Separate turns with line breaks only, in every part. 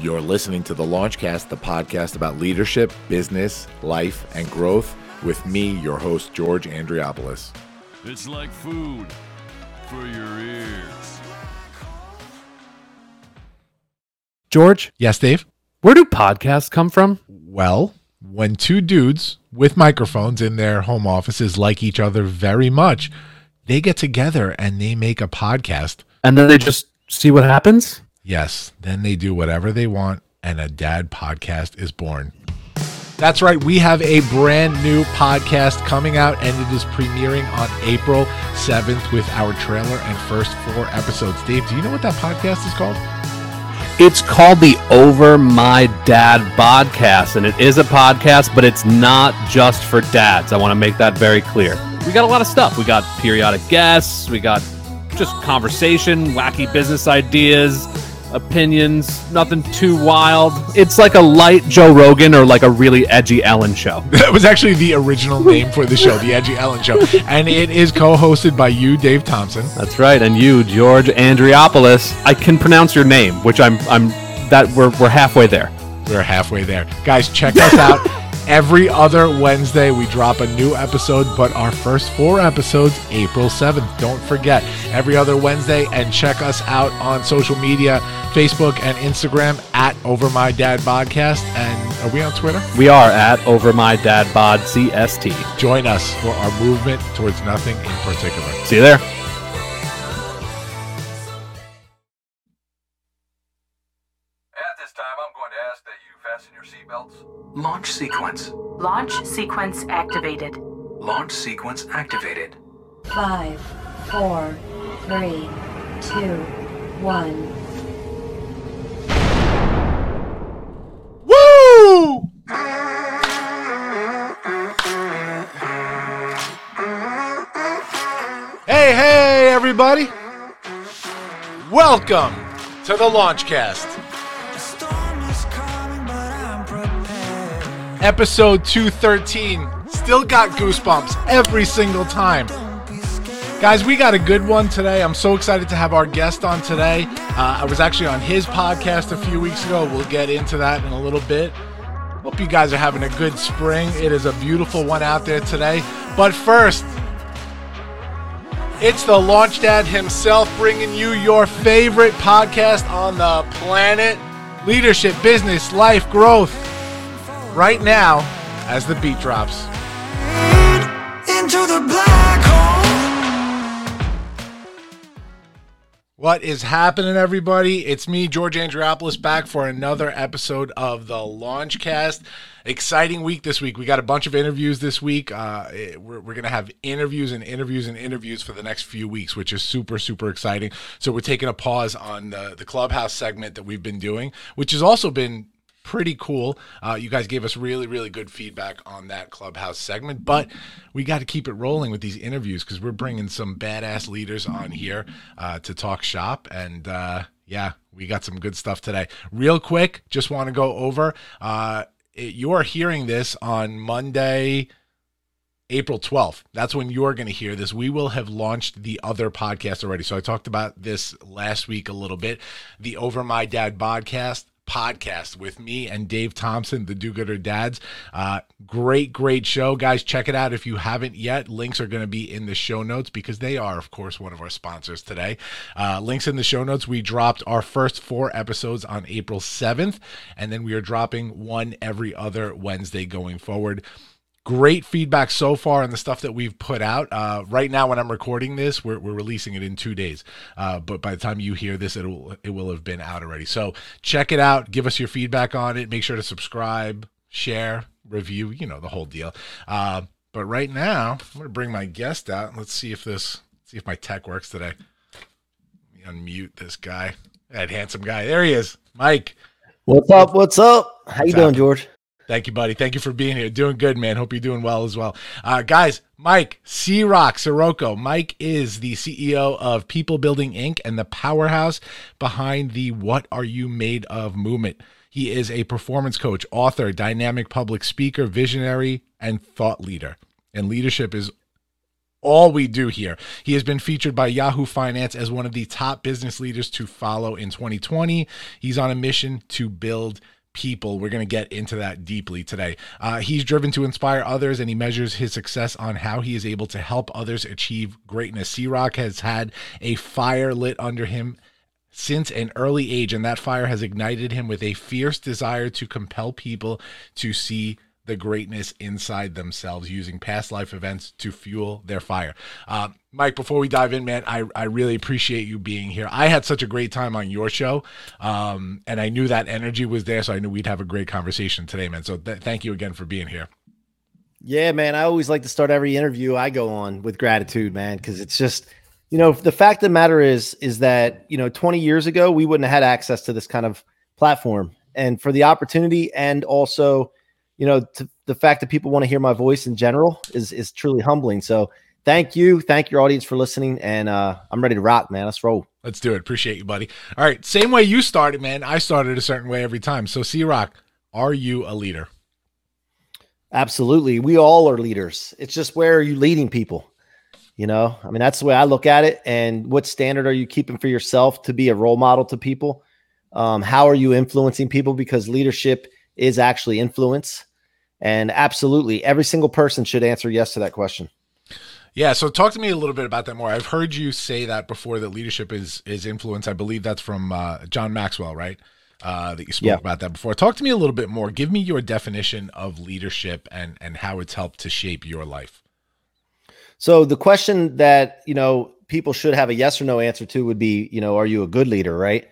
You're listening to the Launchcast, the podcast about leadership, business, life, and growth with me, your host, George Andriopoulos.
It's like food for your ears.
George,
Yes, Dave.
where do podcasts come from?
Well, when two dudes with microphones in their home offices like each other very much, they get together and they make a podcast.
And then they just see what happens?
Yes, then they do whatever they want, and a dad podcast is born. That's right, we have a brand new podcast coming out, and it is premiering on April 7th with our trailer and first four episodes. Dave, do you know what that podcast is called?
It's called the Over My Dad podcast, and it is a podcast, but it's not just for dads. I want to make that very clear. We got a lot of stuff. We got periodic guests, we got just conversation, wacky business ideas, opinions, nothing too wild. It's like a light Joe Rogan or like a really edgy Ellen show.
That was actually the original name for the show, The Edgy Ellen Show. And it is co hosted by you, Dave Thompson.
That's right, and you, George Andriopoulos. I can pronounce your name, which I'm I'm that we're we're halfway there.
We're halfway there. Guys, check us out. Every other Wednesday, we drop a new episode, but our first four episodes, April 7th. Don't forget, every other Wednesday, and check us out on social media Facebook and Instagram at Over My Dad Podcast. And are we on Twitter?
We are at Over My Dad Bod CST.
Join us for our movement towards nothing in particular.
See you there.
Launch sequence.
Launch sequence activated.
Launch sequence activated.
Five, four, three, two, one.
Woo! Hey, hey, everybody. Welcome to the Launchcast. Episode 213. Still got goosebumps every single time. Guys, we got a good one today. I'm so excited to have our guest on today. Uh, I was actually on his podcast a few weeks ago. We'll get into that in a little bit. Hope you guys are having a good spring. It is a beautiful one out there today. But first, it's the Launch Dad himself bringing you your favorite podcast on the planet leadership, business, life, growth. Right now, as the beat drops.
into the black hole.
What is happening, everybody? It's me, George Andriopoulos, back for another episode of the Launchcast. Exciting week this week. We got a bunch of interviews this week. Uh, we're we're going to have interviews and interviews and interviews for the next few weeks, which is super, super exciting. So we're taking a pause on the, the Clubhouse segment that we've been doing, which has also been pretty cool. Uh, you guys gave us really, really good feedback on that clubhouse segment, but we got to keep it rolling with these interviews because we're bringing some badass leaders on here uh, to talk shop. And uh, yeah, we got some good stuff today. Real quick, just want to go over. Uh, you're hearing this on Monday. April 12th. That's when you're going to hear this. We will have launched the other podcast already. So I talked about this last week a little bit. The Over My Dad podcast podcast with me and Dave Thompson, the Do Gooder Dads. Uh, great, great show, guys. Check it out if you haven't yet. Links are going to be in the show notes because they are, of course, one of our sponsors today. Uh, links in the show notes. We dropped our first four episodes on April 7th, and then we are dropping one every other Wednesday going forward great feedback so far on the stuff that we've put out. Uh, right now, when I'm recording this, we're, we're releasing it in two days. Uh, but by the time you hear this, it will it will have been out already. So check it out. Give us your feedback on it. Make sure to subscribe, share, review. You know the whole deal. Uh, but right now, I'm gonna bring my guest out. Let's see if this see if my tech works today. Let me unmute this guy. That handsome guy. There he is, Mike.
What's up? What's up? How you doing? George?
Thank you, buddy. Thank you for being here. Doing good, man. Hope you're doing well as well. Uh, guys, Mike C Rock Ciorrocco. Mike is the CEO of People Building Inc. and the powerhouse behind the What Are You Made Of movement. He is a performance coach, author, dynamic public speaker, visionary, and thought leader. And leadership is all we do here. He has been featured by Yahoo Finance as one of the top business leaders to follow in 2020. He's on a mission to build people. We're going to get into that deeply today. Uh, he's driven to inspire others and he measures his success on how he is able to help others achieve greatness. C-Roc has had a fire lit under him since an early age, and that fire has ignited him with a fierce desire to compel people to see the greatness inside themselves using past life events to fuel their fire. Uh, Mike, before we dive in, man, I, I really appreciate you being here. I had such a great time on your show, um, and I knew that energy was there, so I knew we'd have a great conversation today, man. So th- thank you again for being here.
Yeah, man. I always like to start every interview I go on with gratitude, man, because it's just, you know, the fact of the matter is, is that, you know, 20 years ago, we wouldn't have had access to this kind of platform and for the opportunity and also, you know, to, the fact that people want to hear my voice in general is is truly humbling. So thank you, thank your audience for listening, and uh, I'm ready to rock, man. Let's roll.
Let's do it. Appreciate you, buddy. All right, same way you started, man. I started a certain way every time. So, C-Roc, are you a leader?
Absolutely. We all are leaders. It's just where are you leading people? You know, I mean, that's the way I look at it. And what standard are you keeping for yourself to be a role model to people? Um, how are you influencing people? Because leadership is actually influence. And absolutely, every single person should answer yes to that question.
Yeah, so talk to me a little bit about that more. I've heard you say that before that leadership is is influence. I believe that's from uh, John Maxwell, right? Uh, that you spoke yeah. about that before. Talk to me a little bit more. Give me your definition of leadership and and how it's helped to shape your life.
So the question that you know people should have a yes or no answer to would be, you know, are you a good leader, right?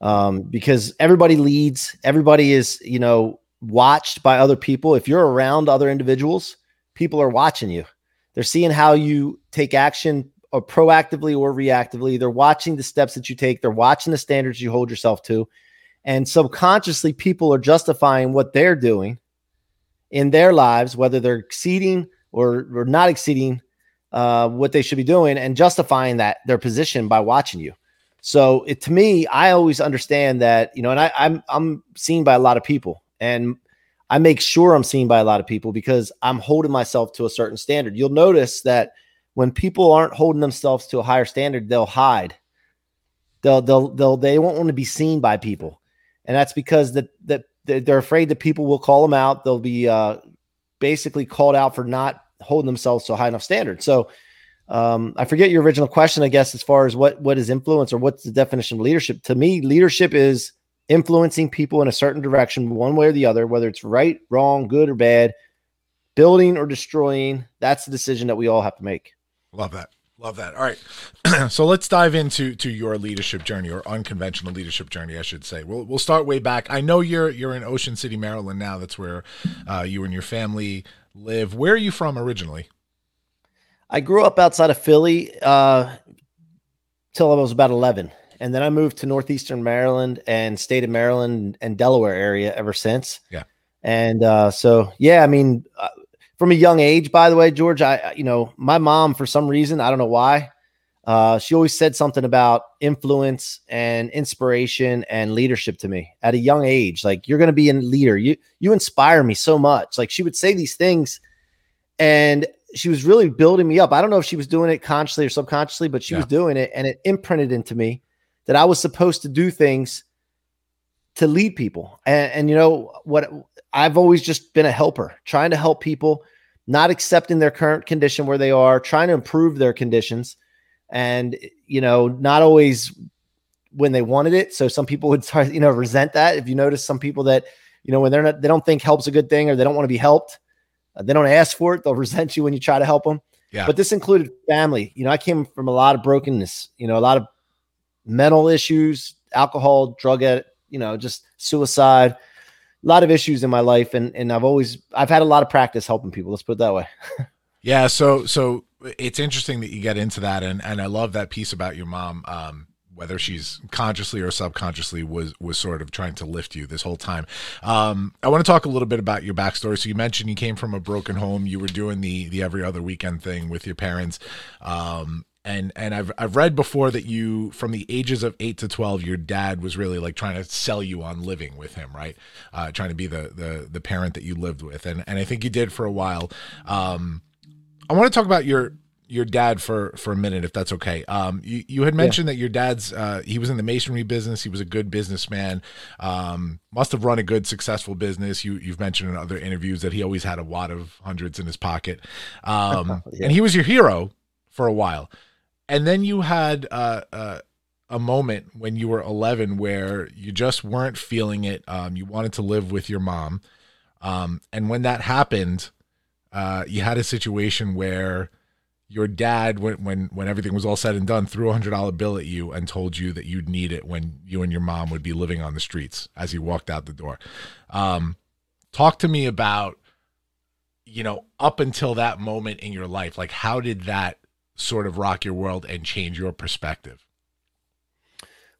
Um, because everybody leads, everybody is, you know, watched by other people. If you're around other individuals, people are watching you. They're seeing how you take action or proactively or reactively. They're watching the steps that you take. They're watching the standards you hold yourself to. And subconsciously, people are justifying what they're doing in their lives, whether they're exceeding or, or not exceeding uh, what they should be doing and justifying that their position by watching you. So it, to me, I always understand that, you know, and I, I'm, I'm seen by a lot of people and I make sure I'm seen by a lot of people because I'm holding myself to a certain standard. You'll notice that when people aren't holding themselves to a higher standard, they'll hide. They'll they'll they'll they won't want to be seen by people, and that's because that that they're afraid that people will call them out. They'll be uh, basically called out for not holding themselves to a high enough standard. So. Um, I forget your original question, I guess, as far as what what is influence or what's the definition of leadership. To me, leadership is influencing people in a certain direction, one way or the other, whether it's right, wrong, good, or bad, building or destroying. That's the decision that we all have to make.
Love that. Love that. All right. so let's dive into to your leadership journey or unconventional leadership journey, I should say. We'll we'll start way back. I know you're you're in Ocean City, Maryland now. That's where uh, you and your family live. Where are you from originally?
I grew up outside of Philly uh, till I was about 11 and then I moved to northeastern Maryland and state of Maryland and Delaware area ever since.
Yeah,
and uh, so yeah, I mean, uh, from a young age, by the way, George, I you know my mom for some reason I don't know why, uh, she always said something about influence and inspiration and leadership to me at a young age. Like you're going to be a leader. You you inspire me so much. Like she would say these things, and she was really building me up. I don't know if she was doing it consciously or subconsciously, but she yeah. was doing it, and it imprinted into me that I was supposed to do things to lead people. And, and you know what? I've always just been a helper, trying to help people, not accepting their current condition where they are, trying to improve their conditions, and you know, not always when they wanted it. So some people would start, you know, resent that. If you notice some people that, you know, when they're not, they don't think help's a good thing or they don't want to be helped, uh, they don't ask for it. They'll resent you when you try to help them.
Yeah.
But this included family. You know, I came from a lot of brokenness, you know, a lot of mental issues, alcohol, drug addict, you know, just suicide, a lot of issues in my life. And, and I've always, I've had a lot of practice helping people. Let's put it that way.
yeah. So, so it's interesting that you get into that. And, and I love that piece about your mom. Um, whether she's consciously or subconsciously was was sort of trying to lift you this whole time. Um, I want to talk a little bit about your backstory. So you mentioned you came from a broken home. You were doing the the every other weekend thing with your parents. Um, and and I've I've read before that you from the ages of eight to twelve, your dad was really like trying to sell you on living with him, right? Uh, trying to be the the the parent that you lived with, and and I think you did for a while. Um, I want to talk about your your dad for for a minute, if that's okay. Um, you you had mentioned that your dad's uh, he was in the masonry business. He was a good businessman. Um, must have run a good, successful business. You you've mentioned in other interviews that he always had a wad of hundreds in his pocket. Um,
Yeah.
and he was your hero for a while. And then you had uh, uh, a moment when you were 11 where you just weren't feeling it. Um, you wanted to live with your mom. Um, and when that happened, uh, you had a situation where your dad, when, when when everything was all said and done, threw a hundred dollar bill at you and told you that you'd need it when you and your mom would be living on the streets as he walked out the door. Um, talk to me about, you know, up until that moment in your life, like how did that sort of rock your world and change your perspective?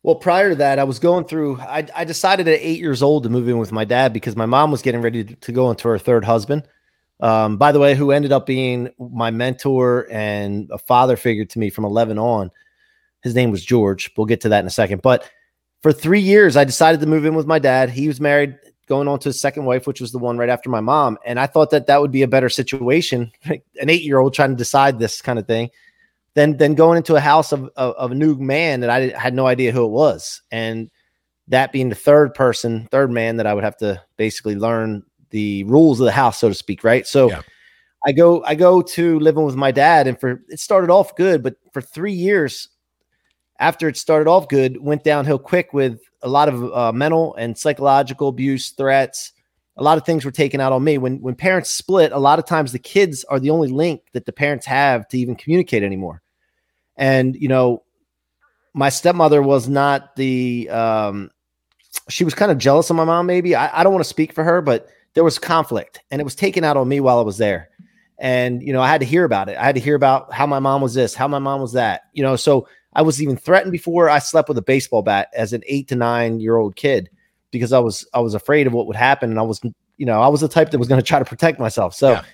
Well, prior to that, I was going through. I, I decided at eight years old to move in with my dad because my mom was getting ready to, go into her third husband. Um, by the way, who ended up being my mentor and a father figure to me from 11 on. His name was George. We'll get to that in a second. But for three years, I decided to move in with my dad. He was married, going on to his second wife, which was the one right after my mom. And I thought that that would be a better situation. An eight year old trying to decide this kind of thing than than going into a house of, of, of a new man that I had no idea who it was, and that being the third person, third man that I would have to basically learn the rules of the house, so to speak, right? So
Yeah.
I go I go to living with my dad, and for it started off good, but for three years after it started off good, went downhill quick with a lot of uh, mental and psychological abuse, threats. A lot of things were taken out on me. When when parents split, a lot of times the kids are the only link that the parents have to even communicate anymore. And you know, my stepmother was not the um she was kind of jealous of my mom, maybe. I, I don't want to speak for her, but there was conflict and it was taken out on me while I was there. And you know, I had to hear about it. I had to hear about how my mom was this, how my mom was that, you know. So I was even threatened before I slept with a baseball bat as an eight to nine year old kid because I was I was afraid of what would happen. And I was, you know, I was the type that was going to try to protect myself. So
Yeah.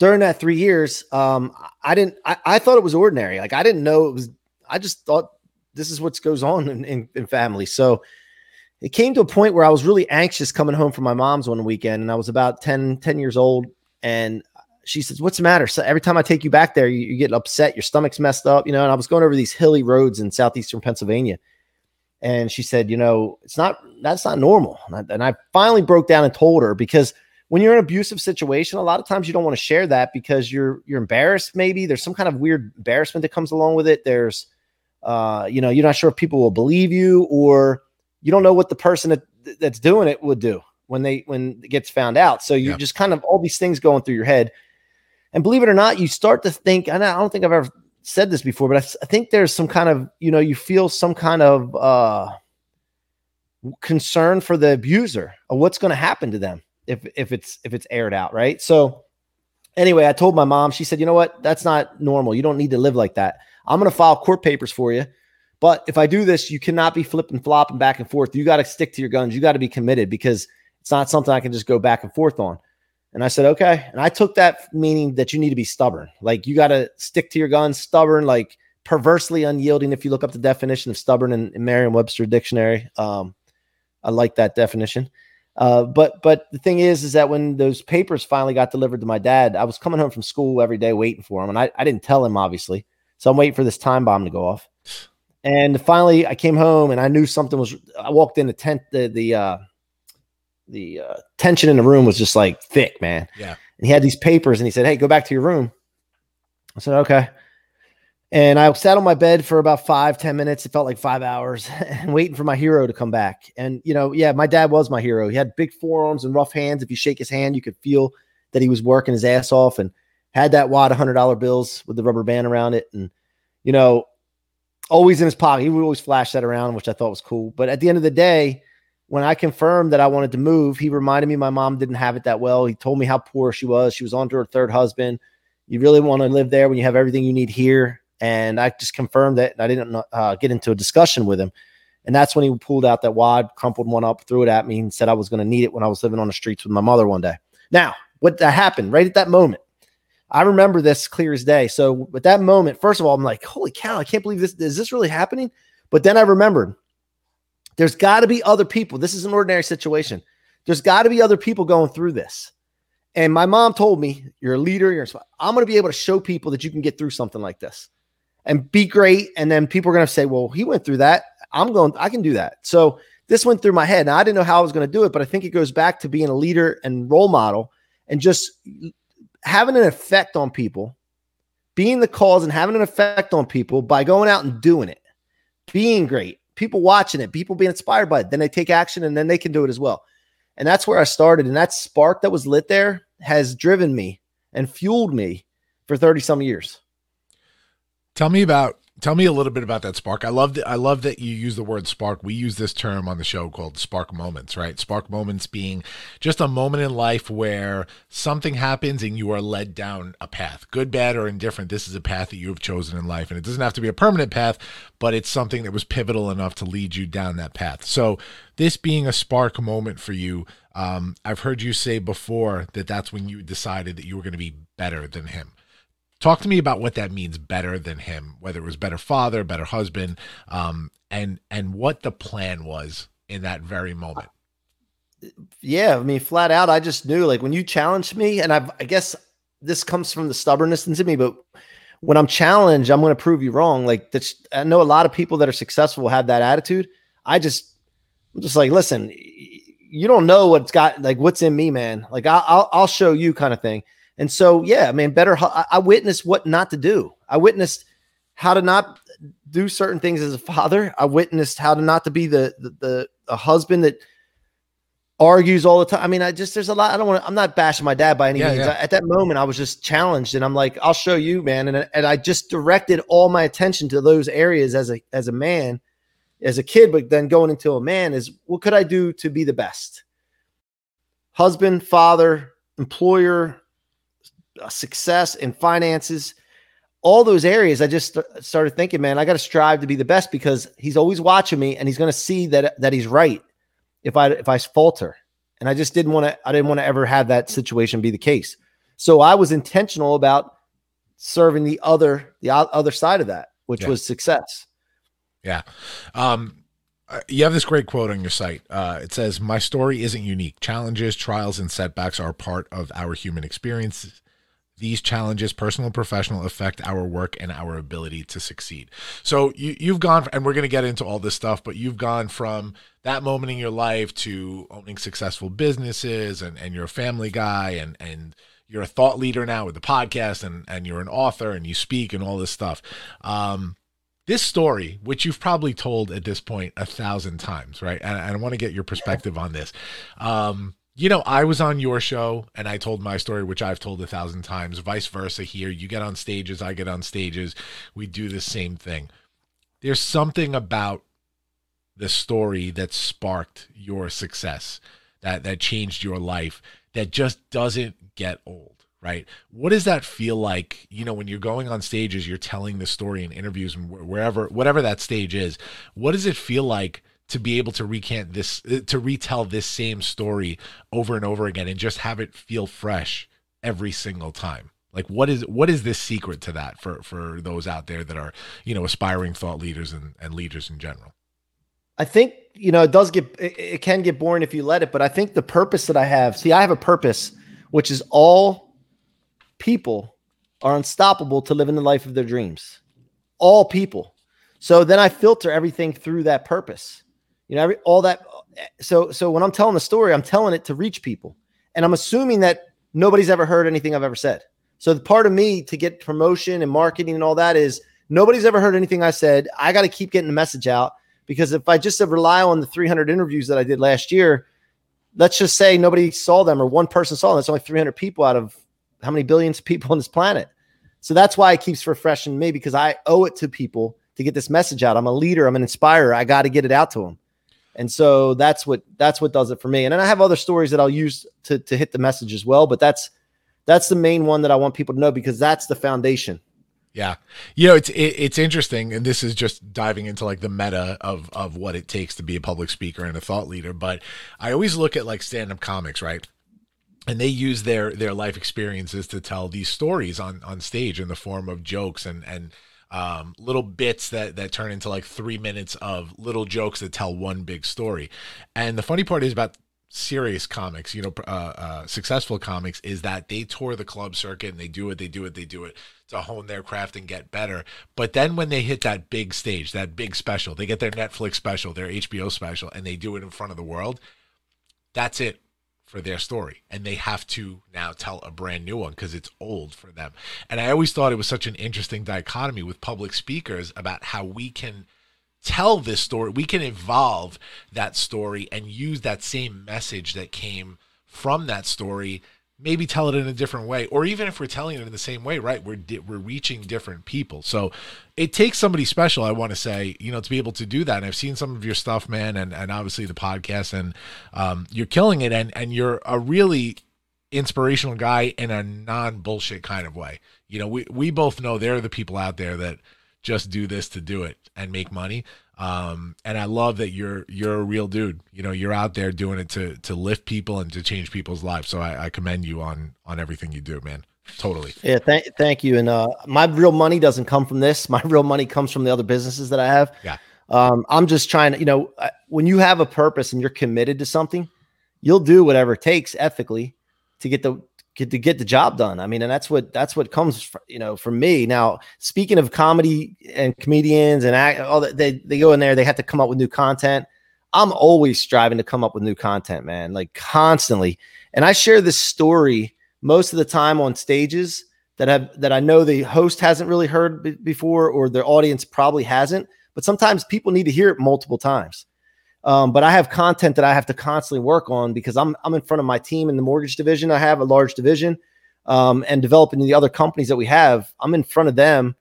During that three years, um, I didn't I, I thought it was ordinary. Like I didn't know it was I just thought this is what goes on in, in, in families. So it came to a point where I was really anxious coming home from my mom's one weekend, and I was about 10, 10 years old. And she says, What's the matter? So every time I take you back there, you, you get upset, your stomach's messed up, you know. And I was going over these hilly roads in southeastern Pennsylvania. And she said, You know, it's not that's not normal. And I, and I finally broke down and told her because when you're in an abusive situation, a lot of times you don't want to share that because you're you're embarrassed. Maybe there's some kind of weird embarrassment that comes along with it. There's uh, you know, you're not sure if people will believe you, or you don't know what the person that, that's doing it would do when they when it gets found out. So you're
Yeah.
just kind of all these things going through your head. And believe it or not, you start to think, and I don't think I've ever said this before, but I think there's some kind of, you know, you feel some kind of uh concern for the abuser of what's going to happen to them if if it's if it's aired out, right? So anyway, I told my mom, she said, you know what? That's not normal. You don't need to live like that. I'm going to file court papers for you. But if I do this, you cannot be flipping, flopping back and forth. You got to stick to your guns. You got to be committed because it's not something I can just go back and forth on. And I said, okay. And I took that meaning that you need to be stubborn. Like you got to stick to your guns, stubborn, like perversely unyielding. If you look up the definition of stubborn in, in Merriam-Webster dictionary, um, I like that definition. Uh, but but the thing is, is that when those papers finally got delivered to my dad, I was coming home from school every day waiting for him, and I, I didn't tell him obviously. So I'm waiting for this time bomb to go off. And finally, I came home and I knew something was. I walked in the tent. The the uh, the uh, tension in the room was just like thick, man.
Yeah.
And he had these papers, and he said, "Hey, go back to your room." I said, "Okay." And I sat on my bed for about five, ten minutes. It felt like five hours, and waiting for my hero to come back. And you know, yeah, my dad was my hero. He had big forearms and rough hands. If you shake his hand, you could feel that he was working his ass off, and had that wad of hundred dollar bills with the rubber band around it, and you know, always in his pocket. He would always flash that around, which I thought was cool. But at the end of the day, when I confirmed that I wanted to move, he reminded me my mom didn't have it that well. He told me how poor she was. She was on to her third husband. You really want to live there when you have everything you need here. And I just confirmed that. I didn't uh, get into a discussion with him. And that's when he pulled out that wad, crumpled one up, threw it at me, and said I was going to need it when I was living on the streets with my mother one day. Now, what that happened right at that moment, I remember this clear as day. So at that moment, first of all, I'm like, holy cow, I can't believe this. Is this really happening? But then I remembered there's got to be other people. This is an ordinary situation. There's got to be other people going through this. And my mom told me, "You're a leader. You're. I'm going to be able to show people that you can get through something like this, and be great. And then people are going to say, "Well, he went through that. I'm going. I can do that." So this went through my head. Now I didn't know how I was going to do it, but I think it goes back to being a leader and role model, and just having an effect on people, being the cause and having an effect on people by going out and doing it, being great, people watching it, people being inspired by it. Then they take action, and then they can do it as well. And that's where I started. And that spark that was lit there has driven me and fueled me for 30 some years.
Tell me about tell me a little bit about that spark. I love that I love that you use the word spark. We use this term on the show called spark moments, right? Spark moments being just a moment in life where something happens and you are led down a path. Good, bad, or indifferent. This is a path that you have chosen in life. And it doesn't have to be a permanent path, but it's something that was pivotal enough to lead you down that path. So this being a spark moment for you, um, I've heard you say before that that's when you decided that you were going to be better than him. Talk to me about what that means better than him, whether it was better father, better husband, um, and and what the plan was in that very moment.
Yeah, I mean, flat out, I just knew like when you challenged me, and I've, I guess this comes from the stubbornness into me, but when I'm challenged, I'm going to prove you wrong. Like that's, I know a lot of people that are successful have that attitude. I just, I'm just like, listen, you don't know what's got like what's in me, man. Like I'll, I'll, I'll show you, kind of thing. And so, yeah, I mean, better. I witnessed what not to do. I witnessed how to not do certain things as a father. I witnessed how to not to be the the, the a husband that argues all the time. I mean, I just there's a lot. I don't want. to I'm not bashing my dad by any yeah, means. Yeah. At that moment, I was just challenged, and I'm like, I'll show you, man. And and I just directed all my attention to those areas as a as a man, as a kid, but then going into a man is what could I do to be the best husband, father, employer, success and finances, all those areas, I just started thinking, man, I got to strive to be the best because he's always watching me and he's going to see that that he's right if I if I falter. And I just didn't want to I didn't want to ever have that situation be the case. So I was intentional about serving the other the other side of that, which yeah. was success.
Yeah. Um uh, you have this great quote on your site. Uh, it says, My story isn't unique. Challenges, trials, and setbacks are part of our human experiences. These challenges, personal and professional, affect our work and our ability to succeed. So you, you've gone, and we're going to get into all this stuff, but you've gone from that moment in your life to owning successful businesses, and, and you're a family guy, and and you're a thought leader now with the podcast, and and you're an author, and you speak, and all this stuff. Um, this story, which you've probably told at this point a thousand times, right? And, and I want to get your perspective on this. Um, you know, I was on your show and I told my story, which I've told a thousand times, vice versa here. You get on stages, I get on stages. We do the same thing. There's something about the story that sparked your success, that that changed your life, that just doesn't get old, right? What does that feel like? You know, when you're going on stages, you're telling the story in interviews and wherever, whatever that stage is. What does it feel like to be able to recant this uh, to retell this same story over and over again and just have it feel fresh every single time. Like what is what is this secret to that for for those out there that are you know aspiring thought leaders and, and leaders in general?
I think you know it does get it, it can get boring if you let it but i think the purpose that i have see i have a purpose which is all people are unstoppable to live in the life of their dreams. All people. So then i filter everything through that purpose you know, every, all that. So, so when I'm telling the story, I'm telling it to reach people, and I'm assuming that nobody's ever heard anything I've ever said. So, the part of me to get promotion and marketing and all that is nobody's ever heard anything I said. I got to keep getting the message out because if I just rely on the 300 interviews that I did last year, let's just say nobody saw them or one person saw them. That's only 300 people out of how many billions of people on this planet. So that's why it keeps refreshing me because I owe it to people to get this message out. I'm a leader. I'm an inspirer. I got to get it out to them. And so that's what that's what does it for me. And then I have other stories that I'll use to to hit the message as well, but that's that's the main one that I want people to know because that's the foundation.
Yeah, you know it's it, it's interesting, and this is just diving into like the meta of of what it takes to be a public speaker and a thought leader. But I always look at like stand up comics, right? And they use their their life experiences to tell these stories on on stage in the form of jokes and and um, little bits that that turn into like three minutes of little jokes that tell one big story. And the funny part is about serious comics, you know, uh, uh, successful comics, is that they tour the club circuit and they do it, they do it, they do it to hone their craft and get better. But then when they hit that big stage, that big special, they get their Netflix special, their HBO special, and they do it in front of the world. That's it for their story. And they have to now tell a brand new one because it's old for them. And i always thought it was such an interesting dichotomy with public speakers about how we can tell this story we can evolve that story and use that same message that came from that story maybe tell it in a different way or even if we're telling it in the same way right we're di- we're reaching different people. So it takes somebody special i want to say you know to be able to do that. And i've seen some of your stuff man and and obviously the podcast and um, you're killing it and and you're a really inspirational guy in a non bullshit kind of way. You know we we both know there are the people out there that just do this to do it and make money um, and I love that you're you're a real dude. You know, you're out there doing it to to lift people and to change people's lives. So I, I commend you on on everything you do, man. Totally.
Yeah, thank thank you. And uh, my real money doesn't come from this. My real money comes from the other businesses that I have.
Yeah.
Um, I'm just trying to, you know, when you have a purpose and you're committed to something, you'll do whatever it takes ethically to get the get to get the job done. I mean, and that's what that's what comes, from, you know, from me. Now, speaking of comedy and comedians and act, all that, they they go in there, they have to come up with new content. I'm always striving to come up with new content, man, like constantly. And I share this story most of the time on stages that have that I know the host hasn't really heard b- before, or the audience probably hasn't. But sometimes people need to hear it multiple times. Um, but I have content that I have to constantly work on because I'm I'm in front of my team in the mortgage division. I have a large division, um, and developing the other companies that we have. I'm in front of them,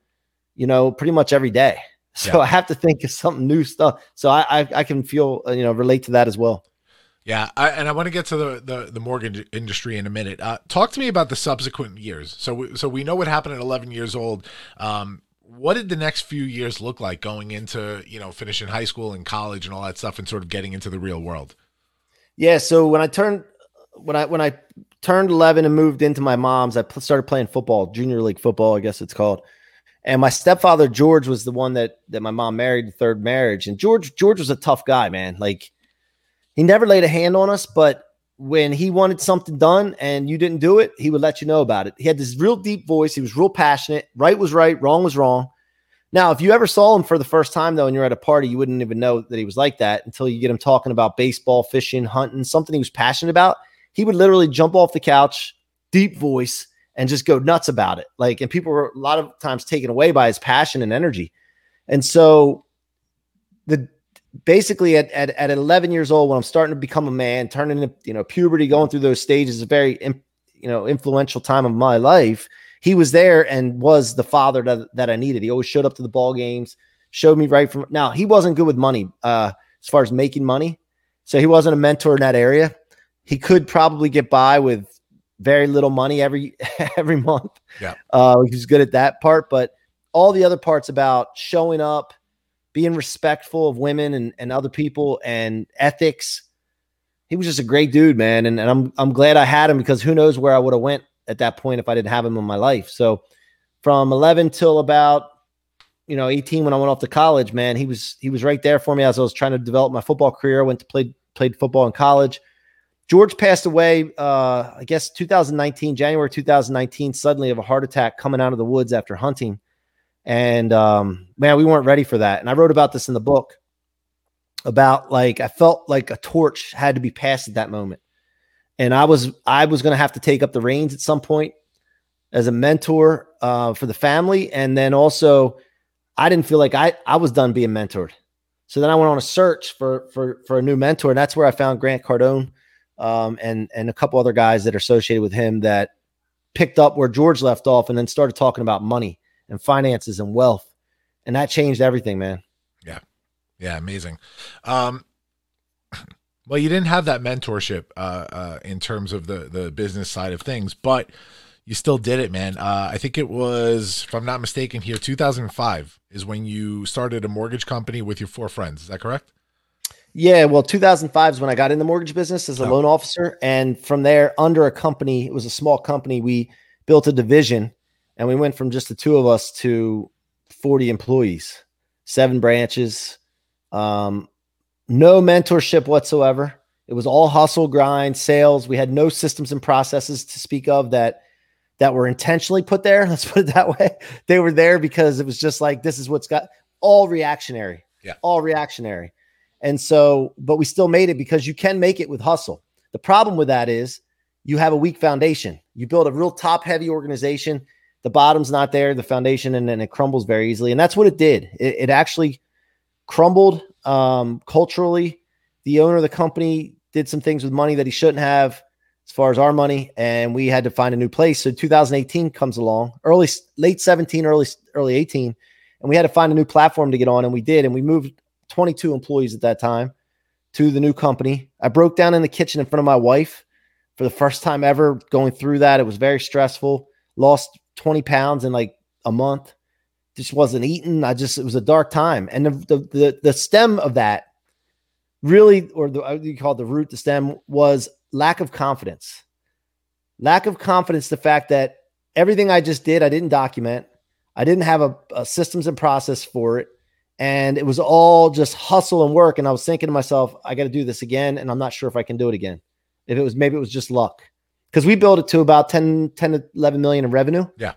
you know, pretty much every day. So yeah. I have to think of something new stuff. So I I, I can feel uh, you know relate to that as well.
Yeah, I, and I want to get to the, the, the mortgage industry in a minute. Uh, talk to me about the subsequent years. So we, so we know what happened at 11 years old. Um, what did the next few years look like going into you know finishing high school and college and all that stuff and sort of getting into the real world?
Yeah so when i turned when i when i turned 11 and moved into my mom's i started playing football junior league football i guess it's called. And my stepfather george was the one that that my mom married the third marriage. And george george was a tough guy man. Like he never laid a hand on us but when he wanted something done and you didn't do it, he would let you know about it. He had this real deep voice. He was real passionate. Right was right, wrong was wrong. Now, if you ever saw him for the first time, though, and you're at a party, you wouldn't even know that he was like that until you get him talking about baseball, fishing, hunting, something he was passionate about. He would literally jump off the couch, deep voice, and just go nuts about it. Like, and people were a lot of times taken away by his passion and energy. And so the basically at, at, at 11 years old when i'm starting to become a man turning into you know puberty going through those stages a very you know influential time of my life he was there and was the father that, that i needed. He always showed up to the ball games showed me right from now he wasn't good with money uh as far as making money so he wasn't a mentor in that area. He could probably get by with very little money every every month.
Yeah.
Uh he was good at that part but all the other parts about showing up being respectful of women and, and other people and ethics. He was just a great dude, man. And, and I'm I'm glad I had him because who knows where I would have went at that point if I didn't have him in my life. So from 11 till about you know 18 when I went off to college, man, he was he was right there for me as I was trying to develop my football career. I went to play played football in college. George passed away, uh, I guess 2019, January 2019, suddenly of a heart attack coming out of the woods after hunting. And um, man, we weren't ready for that. And I wrote about this in the book about like I felt like a torch had to be passed at that moment. And I was I was going to have to take up the reins at some point as a mentor uh, for the family, and then also I didn't feel like I I was done being mentored. So then I went on a search for for for a new mentor, and that's where I found Grant Cardone um, and and a couple other guys that are associated with him that picked up where George left off, and then started talking about money and finances and wealth. And that changed everything, man.
Yeah. Yeah. Amazing. Um, well, you didn't have that mentorship uh, uh, in terms of the the business side of things, but you still did it, man. Uh, I think it was, if I'm not mistaken, here 2005 is when you started a mortgage company with your four friends. Is that correct?
Yeah, well, 2005 is when I got in the mortgage business as a oh. loan officer, and from there, under a company, it was a small company. We built a division and we went from just the two of us to 40 employees, seven branches, um, no mentorship whatsoever. It was all hustle, grind, sales. We had no systems and processes to speak of that that were intentionally put there. Let's put it that way. They were there because it was just like this is what's got all reactionary.
Yeah.
All reactionary. And so, but we still made it because you can make it with hustle. The problem with that is you have a weak foundation. You build a real top heavy organization. The bottom's not there, the foundation, and then it crumbles very easily. And that's what it did. It, it actually crumbled um, culturally. The owner of the company did some things with money that he shouldn't have as far as our money, and we had to find a new place. So 2018 comes along, early, late 17, early, early 18, and we had to find a new platform to get on, and we did, and we moved 22 employees at that time to the new company. I broke down in the kitchen in front of my wife for the first time ever going through that. It was very stressful. Lost 20 pounds in like a month. Just wasn't eating. I just it was a dark time. And the the the, the stem of that really, or the you call it the root, the stem was lack of confidence. Lack of confidence, the fact that everything I just did, I didn't document. I didn't have a, a systems and process for it. And it was all just hustle and work. And I was thinking to myself, I got to do this again. And I'm not sure if I can do it again. If it was maybe it was just luck. Because we built it to about 10, 10 to 11 million in revenue.
Yeah.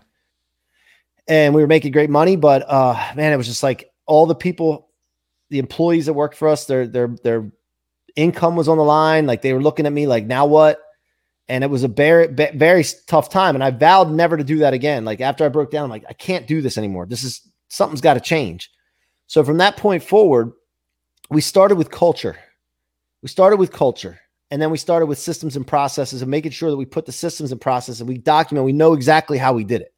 And we were making great money. But uh man, it was just like all the people, the employees that worked for us, their their their income was on the line. Like they were looking at me like, now what? And it was a very, very tough time. And I vowed never to do that again. Like after I broke down, I'm like, I can't do this anymore. This is something's got to change. So from that point forward, we started with culture. We started with culture. And then we started with systems and processes and making sure that we put the systems and processes and we document, we know exactly how we did it.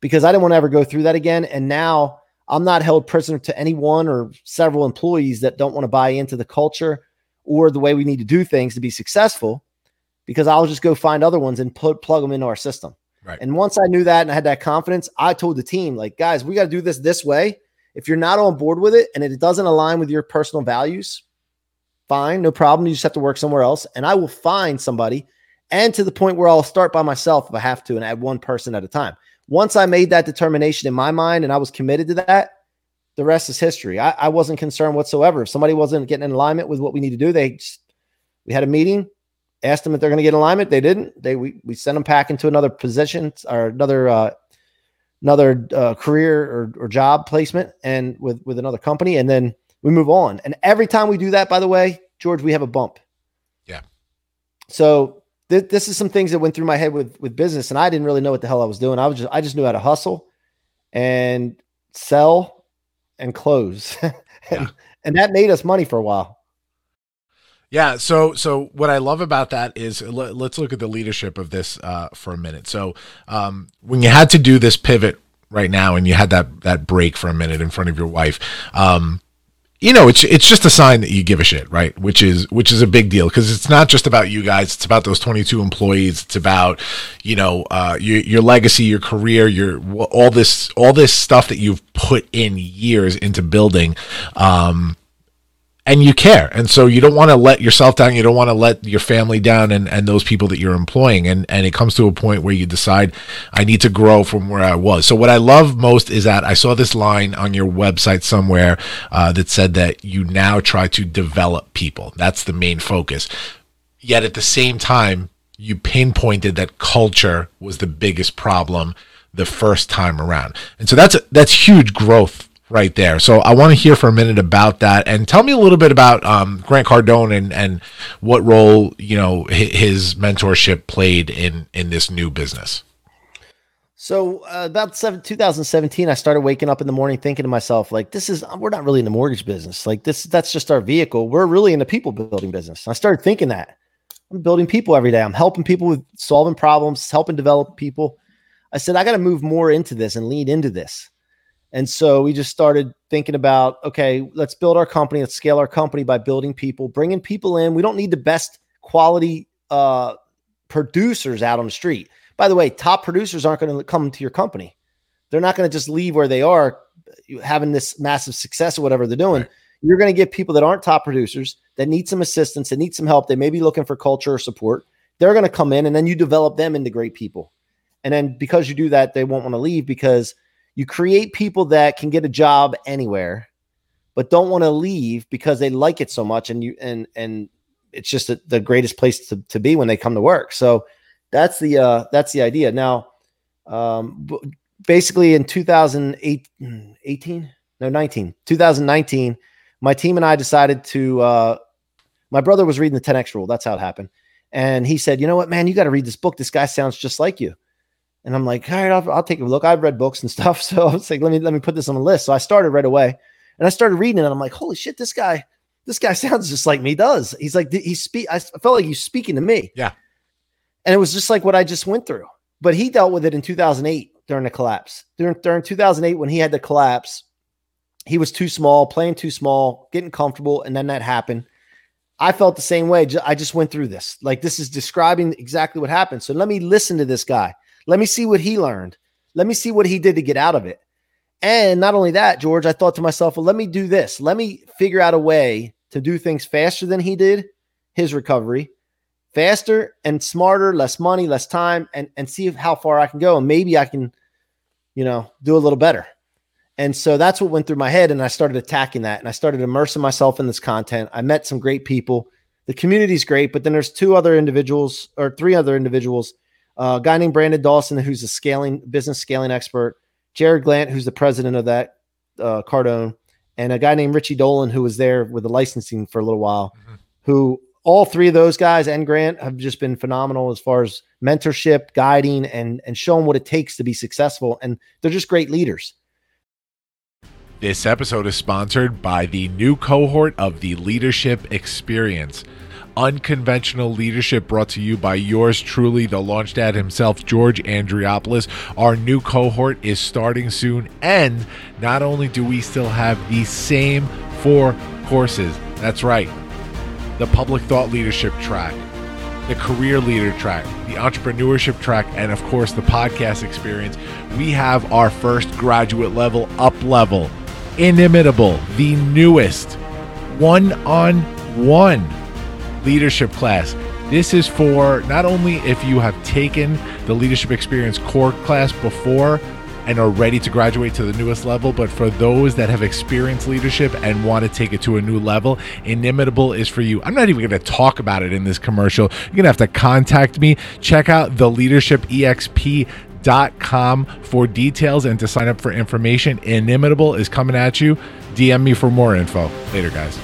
Because I didn't want to ever go through that again. And now I'm not held prisoner to any one or several employees that don't want to buy into the culture or the way we need to do things to be successful because I'll just go find other ones and put plug them into our system.
Right.
And once I knew that and I had that confidence, I told the team, like, guys, we got to do this this way. If you're not on board with it and it doesn't align with your personal values, fine, no problem. You just have to work somewhere else. And I will find somebody and to the point where I'll start by myself if I have to and add one person at a time. Once I made that determination in my mind and I was committed to that, the rest is history. I, I wasn't concerned whatsoever. If somebody wasn't getting in alignment with what we need to do, they just, we had a meeting, asked them if they're going to get in alignment. They didn't. They we we sent them back into another position or another uh, another uh, career or, or job placement and with with another company, and then we move on. And every time we do that, by the way, George, we have a bump.
Yeah.
So th- this is some things that went through my head with with business, and I didn't really know what the hell I was doing. I was just I just knew how to hustle and sell and close, and,
Yeah.
and that made us money for a while.
Yeah. So, so what I love about that is let, us look at the leadership of this uh, for a minute. So, um, when you had to do this pivot right now, and you had that that break for a minute in front of your wife, um, you know, it's it's just a sign that you give a shit, right? Which is which is a big deal because it's not just about you guys; it's about those twenty two employees. It's about you know uh, your your legacy, your career, your all this all this stuff that you've put in years into building. Um, and you care. And so you don't want to let yourself down. You don't want to let your family down and, and those people that you're employing. And and it comes to a point where you decide i need to grow from where i was. So what i love most is that i saw this line on your website somewhere uh, that said that you now try to develop people. That's the main focus. Yet at the same time you pinpointed that culture was the biggest problem the first time around. And so that's that's huge growth right there. So I want to hear for a minute about that, and tell me a little bit about um, Grant Cardone and and what role you know his mentorship played in in this new business.
So uh, about seven, 2017, I started waking up in the morning thinking to myself, like, this is we're not really in the mortgage business. Like this, that's just our vehicle. We're really in the people building business. I started thinking that I'm building people every day. I'm helping people with solving problems, helping develop people. I said I got to move more into this and lean into this. And so we just started thinking about, okay, let's build our company, let's scale our company by building people, bringing people in. We don't need the best quality uh, producers out on the street. By the way, top producers aren't going to come to your company. They're not going to just leave where they are having this massive success or whatever they're doing. Right. You're going to get people that aren't top producers that need some assistance, that need some help. They may be looking for culture or support. They're going to come in and then you develop them into great people. And then because you do that, they won't want to leave because you create people that can get a job anywhere, but don't want to leave because they like it so much. And you and and it's just a, the greatest place to, to be when they come to work. So that's the uh, that's the idea. Now, um, basically in 2008, 18, no 19, 2019, my team and I decided to. Uh, my brother was reading the 10x rule. That's how it happened, and he said, "You know what, man? You got to read this book. This guy sounds just like you." And I'm like, all right, I'll, I'll take a look. I've read books and stuff, so I was like, let me let me put this on the list. So I started right away, and I started reading it. And I'm like, holy shit, this guy, this guy sounds just like me. Does he's like he's speak? I felt like he's speaking to me.
Yeah,
and it was just like what I just went through. But he dealt with it in 2008 during the collapse. During during 2008 when he had the collapse, he was too small, playing too small, getting comfortable, and then that happened. I felt the same way. I just went through this. Like this is describing exactly what happened. So let me listen to this guy. Let me see what he learned. Let me see what he did to get out of it. And not only that, George, I thought to myself, well, let me do this. Let me figure out a way to do things faster than he did, his recovery, faster and smarter, less money, less time, and, and see how far I can go. And maybe I can, you know, do a little better. And so that's what went through my head. And I started attacking that and I started immersing myself in this content. I met some great people. The community is great, but then there's two other individuals or three other individuals a guy named Brandon Dawson, who's a scaling business scaling expert, Jarrod Glandt, who's the president of that uh, Cardone, and a guy named Richie Dolan, who was there with the licensing for a little while, who all three of those guys and Grant have just been phenomenal as far as mentorship, guiding, and and showing what it takes to be successful. And they're just great leaders.
This episode is sponsored by the new cohort of the Leadership Experience. Unconventional leadership brought to you by yours truly, the launch dad himself, George Andriopoulos. Our new cohort is starting soon, and not only do we still have the same four courses, that's right, the public thought leadership track, the career leader track, the entrepreneurship track, and of course the podcast experience. We have our first graduate level up level, inimitable, the newest one on one leadership class. This is for not only if you have taken the leadership experience core class before and are ready to graduate to the newest level, but for those that have experienced leadership and want to take it to a new level, Inimitable is for you. I'm not even going to talk about it in this commercial. You're going to have to contact me. Check out the leadership exp dot com for details and to sign up for information. Inimitable is coming at you. DM me for more info. Later, guys.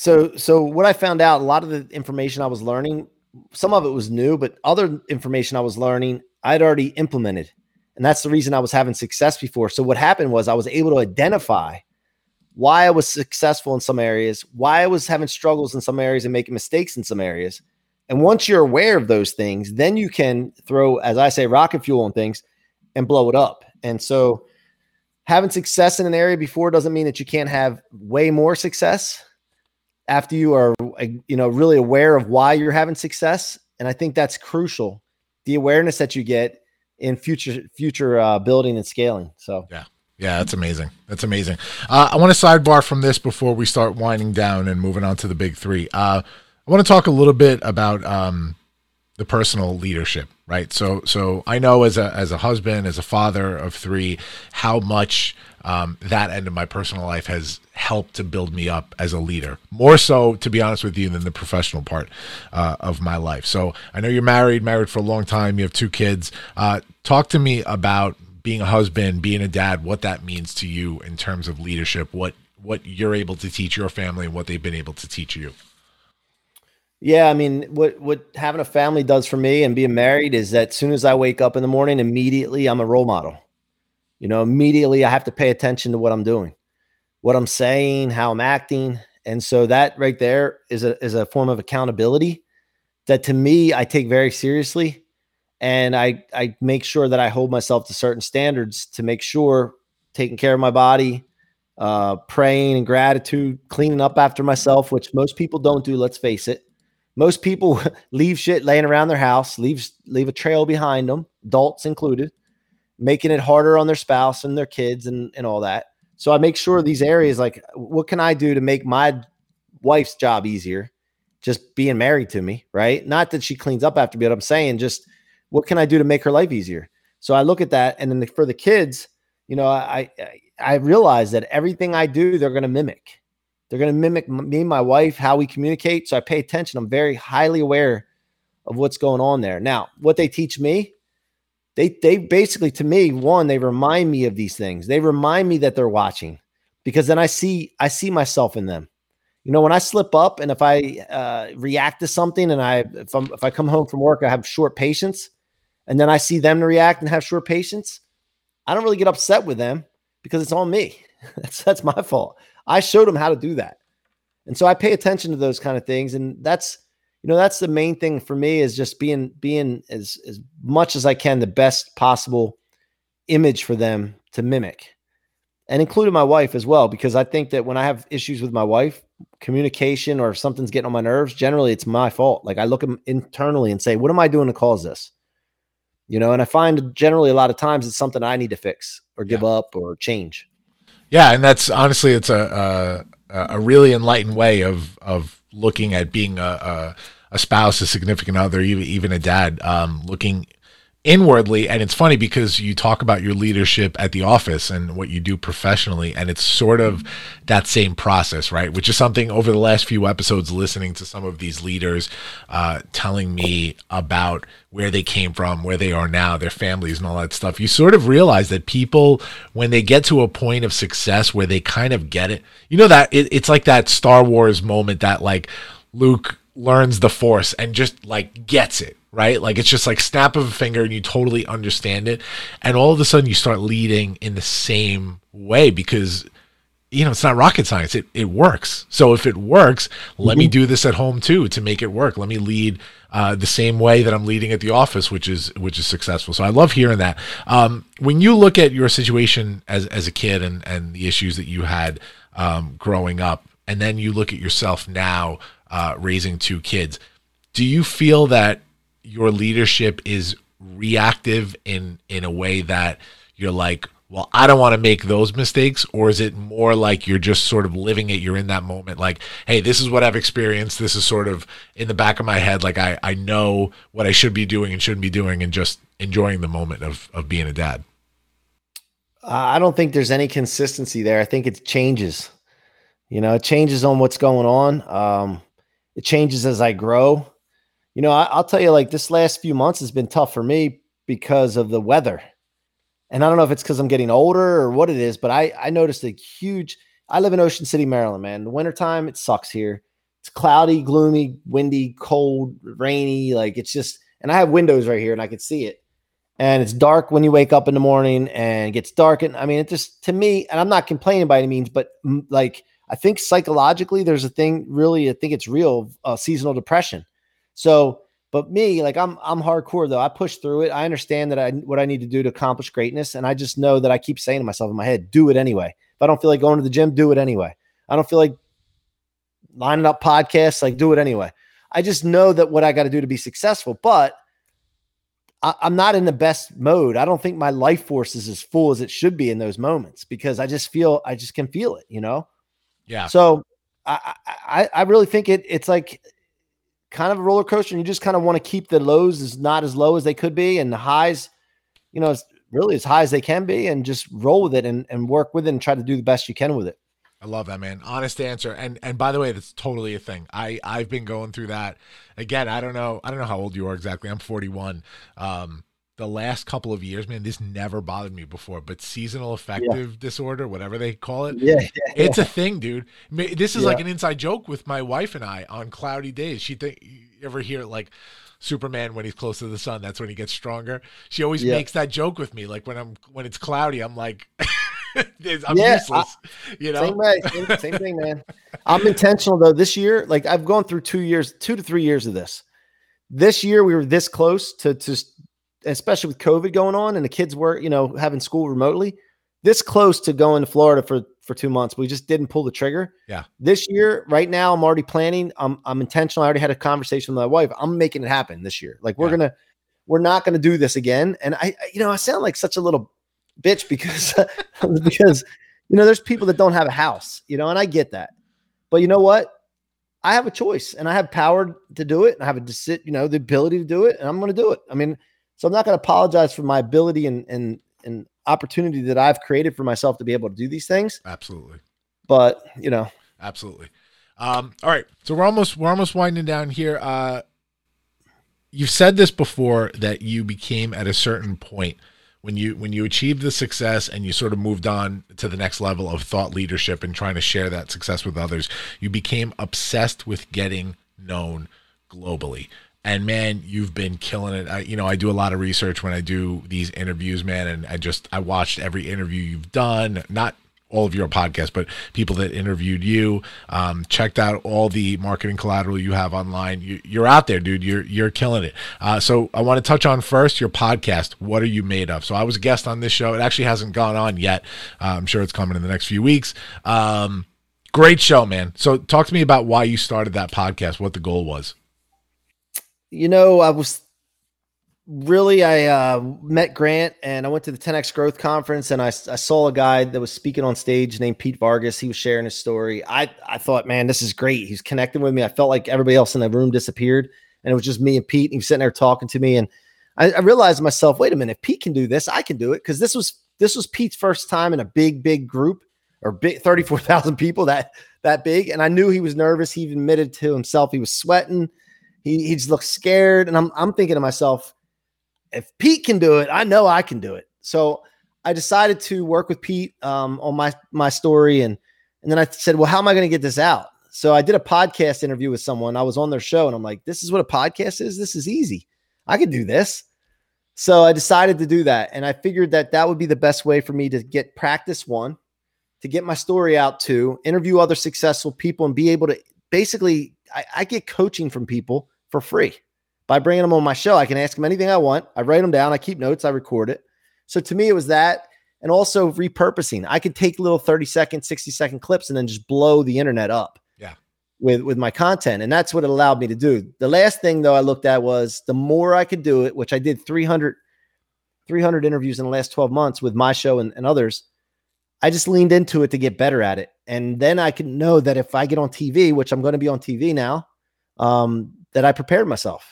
So, so what I found out, a lot of the information I was learning, some of it was new, but other information I was learning, I'd already implemented. And that's the reason I was having success before. So what happened was I was able to identify why I was successful in some areas, why I was having struggles in some areas and making mistakes in some areas. And once you're aware of those things, then you can throw, as I say, rocket fuel on things and blow it up. And so having success in an area before doesn't mean that you can't have way more success after you are you know really aware of why you're having success and i think that's crucial the awareness that you get in future future uh, building and scaling so.
Yeah. Yeah that's amazing. That's amazing. Uh, i want to sidebar from this before we start winding down and moving on to the big three. Uh, i want to talk a little bit about um, the personal leadership right? So so i know as a as a husband as a father of three how much um, that end of my personal life has helped to build me up as a leader more so to be honest with you than the professional part uh, of my life. So i know you're married married for a long time you have two kids. Uh, talk to me about being a husband being a dad what that means to you in terms of leadership what what you're able to teach your family and what they've been able to teach you.
Yeah, I mean, what what having a family does for me and being married is that as soon as I wake up in the morning, immediately I'm a role model. You know, immediately I have to pay attention to what I'm doing, what I'm saying, how I'm acting, and so that right there is a is a form of accountability that to me I take very seriously, and I I make sure that I hold myself to certain standards to make sure taking care of my body, uh, praying and gratitude, cleaning up after myself, which most people don't do. Let's face it. Most people leave shit laying around their house, leave leave a trail behind them, adults included, making it harder on their spouse and their kids and, and all that. So I make sure these areas like what can I do to make my wife's job easier? Just being married to me, right? Not that she cleans up after me, but I'm saying just what can I do to make her life easier? So I look at that, and then the, for the kids, you know, I I, I realize that everything I do, they're going to mimic They're going to mimic me my wife, how we communicate. So I pay attention. I'm very highly aware of what's going on there. Now, what they teach me, they they basically to me, one, they remind me of these things. They remind me that they're watching because then I see I see myself in them. You know, when I slip up and if I uh, react to something and I if I'm if I come home from work, I have short patience, and then I see them react and have short patience, I don't really get upset with them because it's on me. that's that's my fault. I showed them how to do that. And so I pay attention to those kind of things. And that's, you know, that's the main thing for me is just being being as as much as I can the best possible image for them to mimic. And including my wife as well, because I think that when I have issues with my wife, communication or if something's getting on my nerves, generally it's my fault. Like I look internally and say, what am I doing to cause this? You know, and I find generally a lot of times it's something I need to fix or give yeah. up or change.
Yeah, and that's honestly, it's a a, a really enlightened way of of looking at being a, a, a spouse, a significant other, even even a dad. Um, looking inwardly and it's funny because you talk about your leadership at the office and what you do professionally and it's sort of that same process right? Which is something over the last few episodes listening to some of these leaders uh, telling me about where they came from where they are now their families and all that stuff you sort of realize that people when they get to a point of success where they kind of get it you know that it, it's like that star wars moment that like luke learns the force and just like gets it right? Like it's just like snap of a finger and you totally understand it. And all of a sudden you start leading in the same way because you know, it's not rocket science. It it works. So if it works, let mm-hmm. me do this at home too to make it work. Let me lead uh, the same way that I'm leading at the office, which is which is successful. So I love hearing that. Um, when you look at your situation as as a kid and and the issues that you had um, growing up, and then you look at yourself now uh, raising two kids, do you feel that your leadership is reactive in in a way that you're like well i don't want to make those mistakes? Or is it more like you're just sort of living it you're in that moment like hey this is what i've experienced this is sort of in the back of my head like i i know what i should be doing and shouldn't be doing and just enjoying the moment of of being a dad?
I don't think there's any consistency there. I think it changes. You know it changes on what's going on. Um it changes as i grow you know, I, will tell you, like this last few months has been tough for me because of the weather. And I don't know if it's because I'm getting older or what it is, but I, I noticed a huge. I live in Ocean City, Maryland, man. The wintertime, it sucks here. It's cloudy, gloomy, windy, cold, rainy. Like it's just, and I have windows right here and I can see it. And it's dark when you wake up in the morning and it gets dark. And I mean, it just, to me, and I'm not complaining by any means, but like, I think psychologically, there's a thing really, I think it's real uh, seasonal depression so, but me, like I'm I'm hardcore though. I push through it. I understand that I what I need to do to accomplish greatness, and I just know that I keep saying to myself in my head, "Do it anyway." If I don't feel like going to the gym, do it anyway. I don't feel like lining up podcasts, like do it anyway. I just know that what I got to do to be successful, but I, am not in the best mode. I don't think my life force is as full as it should be in those moments because I just feel I just can feel it, you know.
Yeah.
So I I, I really think it it's like kind of a roller coaster, and you just kind of want to keep the lows as not as low as they could be, and the highs, you know, really as high as they can be, and just roll with it and, and work with it and try to do the best you can with it.
I love that man. Honest answer. And and by the way, that's totally a thing. I I've been going through that. Again, I don't know. I don't know how old you are exactly. I'm 41. Um the last couple of years, man, this never bothered me before, but seasonal affective yeah. disorder, whatever they call it,
yeah, yeah
it's a thing, dude. This is like an inside joke with my wife and I on cloudy days. She think you ever hear like Superman when he's close to the sun, that's when he gets stronger. She always makes that joke with me, like when I'm when it's cloudy, I'm like. I'm yeah, useless. I, you know,
same way, same, same thing, man. I'm intentional though. This year, like I've gone through two years, two to three years of this. This year, we were this close to to especially with COVID going on and the kids were, you know, having school remotely, this close to going to Florida for for two months. We just didn't pull the trigger.
Yeah.
This year, right now, I'm already planning. I'm I'm intentional. I already had a conversation with my wife. I'm making it happen this year. Like we're yeah. gonna, we're not gonna do this again. And I, you know, I sound like such a little bitch because because you know, there's people that don't have a house, you know, and I get that. But you know what? I have a choice and I have power to do it. And I have a sit, you know, the ability to do it, and I'm going to do it. I mean, so I'm not going to apologize for my ability and and and opportunity that I've created for myself to be able to do these things.
Absolutely.
But you know,
absolutely. Um, all right, so we're almost we're almost winding down here. Uh, you've said this before that you became at a certain point when you when you achieved the success and you sort of moved on to the next level of thought leadership and trying to share that success with others. You became obsessed with getting known globally and man you've been killing it. I, you know i do a lot of research when i do these interviews man and i just i watched every interview you've done not all of your podcasts but people that interviewed you. Um, checked out all the marketing collateral you have online. You, you're out there dude. You're you're killing it. Uh, so i want to touch on first your podcast. What are you made of? So i was a guest on this show. It actually hasn't gone on yet. Uh, i'm sure it's coming in the next few weeks. Um, great show man. So talk to me about why you started that podcast what the goal was
you know, I was really I uh, met Grant and I went to the 10x Growth Conference and I, I saw a guy that was speaking on stage named Pete Vargas. He was sharing his story. I I thought, man, this is great. He's connecting with me. I felt like everybody else in the room disappeared and it was just me and Pete. And he was sitting there talking to me and I, I realized to myself, wait a minute, Pete can do this, I can do it because this was this was Pete's first time in a big big group or big 34,000 people that that big and I knew he was nervous. He even admitted to himself he was sweating he he just looks scared, and I'm I'm thinking to myself, if Pete can do it, I know I can do it. So I decided to work with Pete um, on my my story, and and then I said, well, how am I going to get this out? So I did a podcast interview with someone. I was on their show, and I'm like, this is what a podcast is. This is easy. I could do this. So I decided to do that, and I figured that that would be the best way for me to get practice one, to get my story out to interview other successful people, and be able to basically I, I get coaching from people for free by bringing them on my show. I can ask them anything I want. I write them down. I keep notes. I record it. So to me, it was that. And also repurposing. I could take little 30 second, 60 second clips and then just blow the internet up.
Yeah.
With, with my content. And that's what it allowed me to do. The last thing though I looked at was the more I could do it, which I did 300, 300 interviews in the last 12 months with my show and, and others. I just leaned into it to get better at it. And then I can know that if I get on TV, which I'm going to be on TV now, um, that I prepared myself.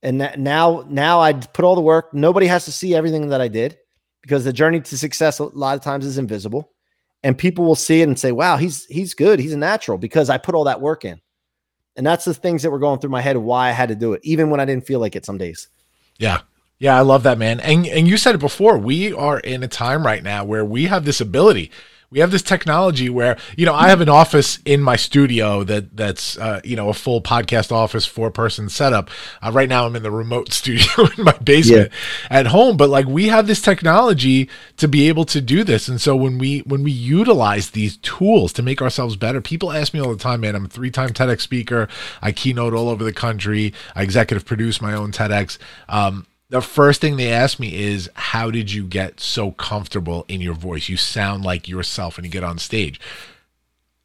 And that now, now I put all the work. Nobody has to see everything that I did because the journey to success a lot of times is invisible, and people will see it and say, "Wow, he's he's good. He's a natural," because I put all that work in. And that's the things that were going through my head why I had to do it, even when I didn't feel like it some days.
Yeah. Yeah, I love that, man. And and you said it before. We are in a time right now where we have this ability we have this technology where you know I have an office in my studio that that's uh, you know a full podcast office four person setup. Uh, right now I'm in the remote studio in my basement yeah. at home, but like we have this technology to be able to do this, and so when we when we utilize these tools to make ourselves better, people ask me all the time, man. I'm a three time TEDx speaker. I keynote all over the country. I executive produce my own TEDx. Um, the first thing they ask me is how did you get so comfortable in your voice? You sound like yourself when you get on stage.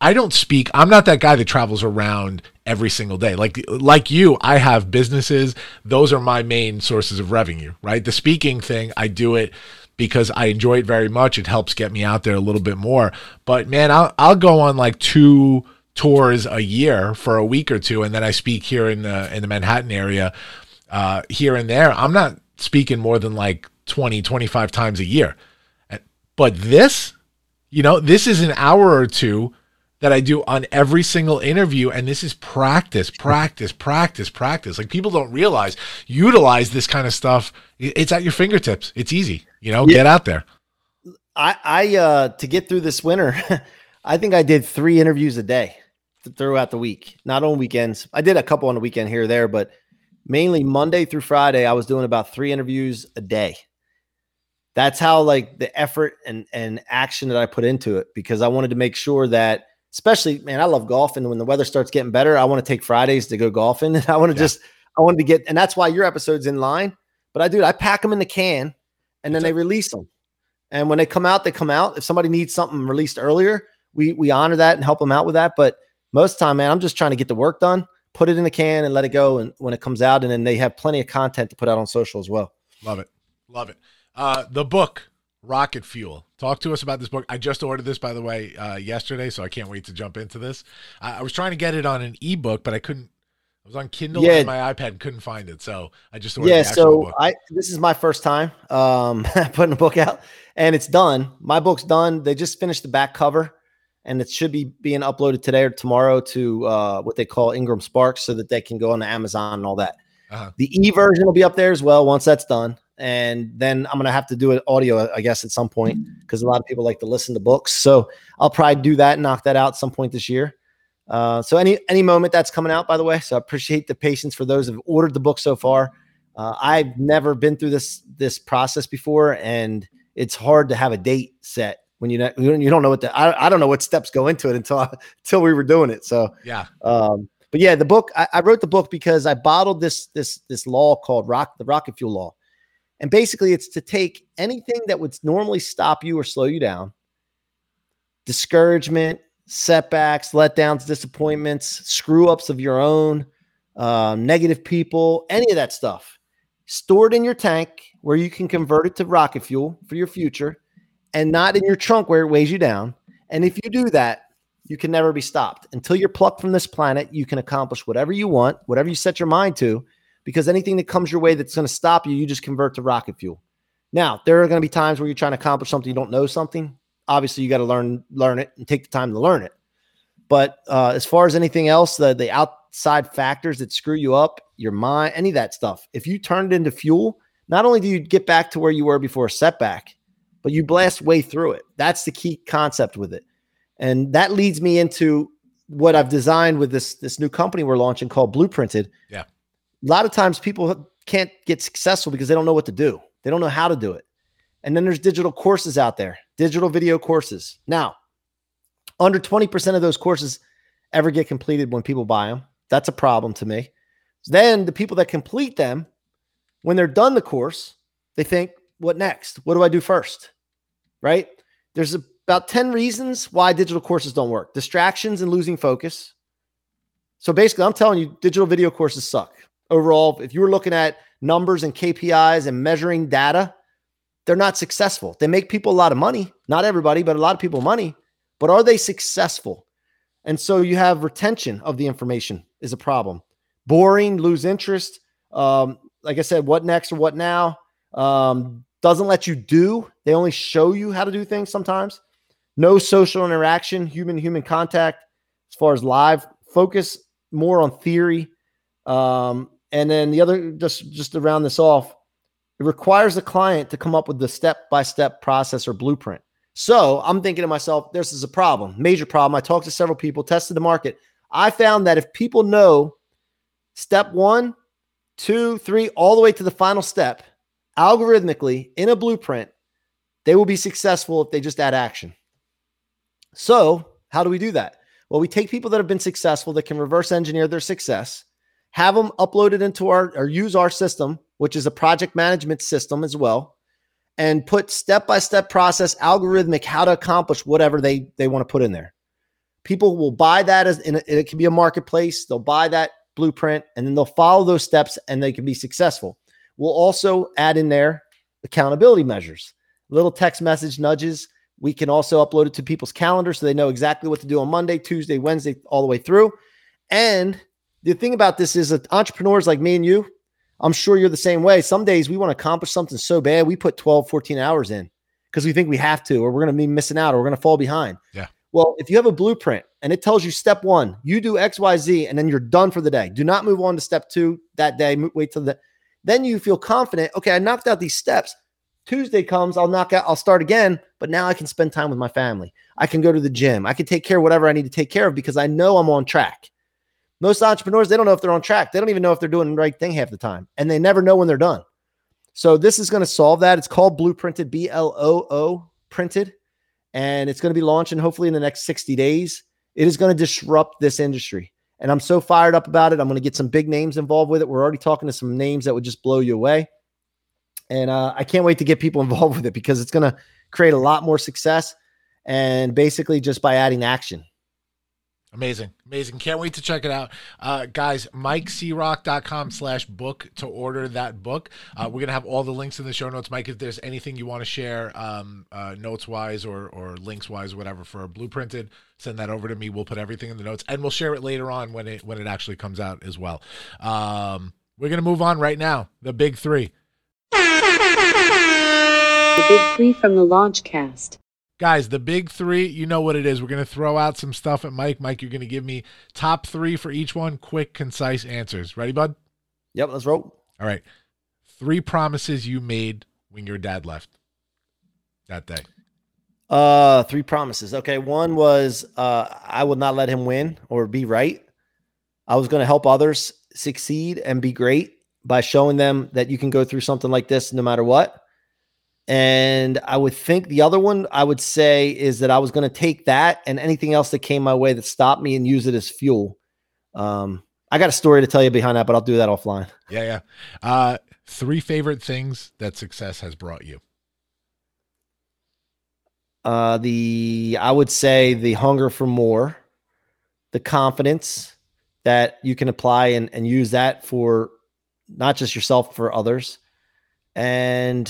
I don't speak i'm not that guy that travels around every single day. Like like you i have businesses. Those are my main sources of revenue right? The speaking thing i do it because i enjoy it very much. It helps get me out there a little bit more. But man i'll, I'll go on like two tours a year for a week or two and then i speak here in the in the manhattan area uh, here and there. I'm not speaking more than like 20, 25 times a year. But this, you know, this is an hour or two that I do on every single interview. And this is practice, practice, practice, practice. Like people don't realize, utilize this kind of stuff. It's at your fingertips. It's easy, you know, yeah. get out there.
I, I, uh, to get through this winter, I think I did three interviews a day throughout the week, not on weekends. I did a couple on the weekend here or there, but mainly Monday through Friday, I was doing about three interviews a day. That's how like the effort and and action that I put into it because I wanted to make sure that, especially man, I love golf, and when the weather starts getting better, I want to take Fridays to go golfing, and I want to yeah. just I wanted to get, and that's why your episode's in line. But I do, I pack them in the can, and then they release them. And when they come out, they come out. If somebody needs something released earlier, we we honor that and help them out with that. But most time, man, I'm just trying to get the work done put it in the can and let it go and when it comes out and then they have plenty of content to put out on social as well
love it love it uh the book rocket fuel talk to us about this book i just ordered this by the way uh yesterday so i can't wait to jump into this i, I was trying to get it on an ebook but i couldn't I was on Kindle yeah. on my iPad, couldn't find it, so I just ordered yeah.
so
book.
I this is my first time um, putting a book out, and it's done. My book's done. They just finished the back cover, and it should be being uploaded today or tomorrow to uh, what they call Ingram Sparks, so that they can go on to Amazon and all that.
Uh-huh.
The e version will be up there as well once that's done, and then I'm gonna have to do an audio, I guess, at some point because a lot of people like to listen to books. So I'll probably do that and knock that out at some point this year. Uh, so any any moment that's coming out, by the way. So I appreciate the patience for those who've ordered the book so far. Uh, I've never been through this this process before, and it's hard to have a date set when you know, you don't know what the I, I don't know what steps go into it until until we were doing it. So
Yeah.
um, but yeah, the book I, I wrote the book because I bottled this this this law called rock the rocket fuel law, and basically it's to take anything that would normally stop you or slow you down, discouragement, setbacks, letdowns, disappointments, screw ups of your own, um, negative people, any of that stuff, stored in your tank where you can convert it to rocket fuel for your future, and not in your trunk where it weighs you down. And if you do that, you can never be stopped until you're plucked from this planet. You can accomplish whatever you want, whatever you set your mind to, because anything that comes your way that's going to stop you, you just convert to rocket fuel. Now, there are going to be times where you're trying to accomplish something you don't know something. Obviously, you got to learn learn it and take the time to learn it. But uh, as far as anything else, the the outside factors that screw you up, your mind, any of that stuff, if you turn it into fuel, not only do you get back to where you were before a setback, but you blast way through it. That's the key concept with it. And that leads me into what I've designed with this this new company we're launching called Blueprinted.
Yeah.
A lot of times people can't get successful because they don't know what to do. They don't know how to do it. And then there's digital courses out there, digital video courses. Now, under 20% of those courses ever get completed when people buy them. That's a problem to me. Then the people that complete them, when they're done the course, they think, what next? What do I do first? Right? There's about 10 reasons why digital courses don't work distractions and losing focus. So basically, I'm telling you, digital video courses suck. Overall, if you were looking at numbers and KPIs and measuring data, they're not successful. They make people a lot of money, not everybody, but a lot of people money. But are they successful? And so you have retention of the information is a problem. Boring, lose interest. Um, like I said, what next or what now? Um, doesn't let you do. They only show you how to do things sometimes. No social interaction, human human contact as far as live. Focus more on theory. Um, and then the other, just just to round this off, it requires the client to come up with the step by step process or blueprint. So I'm thinking to myself, this is a problem, major problem. I talked to several people, tested the market. I found that if people know step one, two, three, all the way to the final step, algorithmically in a blueprint, they will be successful if they just add action. So, how do we do that? Well, we take people that have been successful that can reverse engineer their success, have them uploaded into our or use our system, which is a project management system as well, and put step by step process, algorithmic, how to accomplish whatever they they want to put in there. People will buy that as in a, it can be a marketplace. They'll buy that blueprint and then they'll follow those steps and they can be successful. We'll also add in there accountability measures, little text message nudges. We can also upload it to people's calendar so they know exactly what to do on Monday, Tuesday, Wednesday, all the way through. And the thing about this is that entrepreneurs like me and you, I'm sure you're the same way. Some days we want to accomplish something so bad, we put 12, 14 hours in because we think we have to, or we're going to be missing out, or we're going to fall behind.
Yeah.
Well, if you have a blueprint and it tells you step one, you do X, Y, Z, and then you're done for the day. Do not move on to step two that day. Wait till the then you feel confident. Okay, I knocked out these steps. Tuesday comes, I'll knock out, I'll start again, but now I can spend time with my family. I can go to the gym. I can take care of whatever I need to take care of because I know I'm on track. Most entrepreneurs, they don't know if they're on track. They don't even know if they're doing the right thing half the time, and they never know when they're done. So this is going to solve that. It's called Blueprinted, B L O O printed, and it's going to be launching hopefully in the next 60 days. It is going to disrupt this industry. And I'm so fired up about it. I'm going to get some big names involved with it. We're already talking to some names that would just blow you away. And uh, I can't wait to get people involved with it because it's going to create a lot more success and basically just by adding action.
Amazing. Amazing. Can't wait to check it out. Uh, guys, mikecroc.com slash book to order that book. Uh, we're going to have all the links in the show notes. Mike, if there's anything you want to share um, uh, notes wise or, or links wise, whatever, for Blueprinted, send that over to me. We'll put everything in the notes and we'll share it later on when it, when it actually comes out as well. Um, we're going to move on right now. The big three.
The big three from the Launchcast.
Guys, the big three, you know what it is. We're going to throw out some stuff at Mike. Mike, you're going to give me top three for each one, quick, concise answers. Ready, bud?
Yep, let's roll.
All right. Three promises you made when your dad left that day.
Uh, three promises. Okay, one was uh, I would not let him win or be right. I was going to help others succeed and be great by showing them that you can go through something like this no matter what. And I would think the other one I would say is that I was going to take that and anything else that came my way that stopped me and use it as fuel. Um, I got a story to tell you behind that, but I'll do that offline.
Yeah, yeah. Uh, three favorite things that success has brought you.
Uh, the I would say the hunger for more, the confidence that you can apply and, and use that for not just yourself for others, and